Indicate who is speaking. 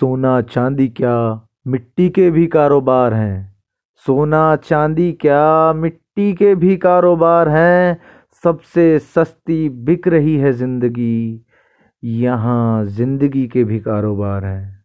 Speaker 1: सोना चांदी क्या मिट्टी के भी कारोबार हैं? सोना चांदी क्या मिट्टी के भी कारोबार हैं? सबसे सस्ती बिक रही है ज़िंदगी। यहाँ ज़िंदगी के भी कारोबार हैं।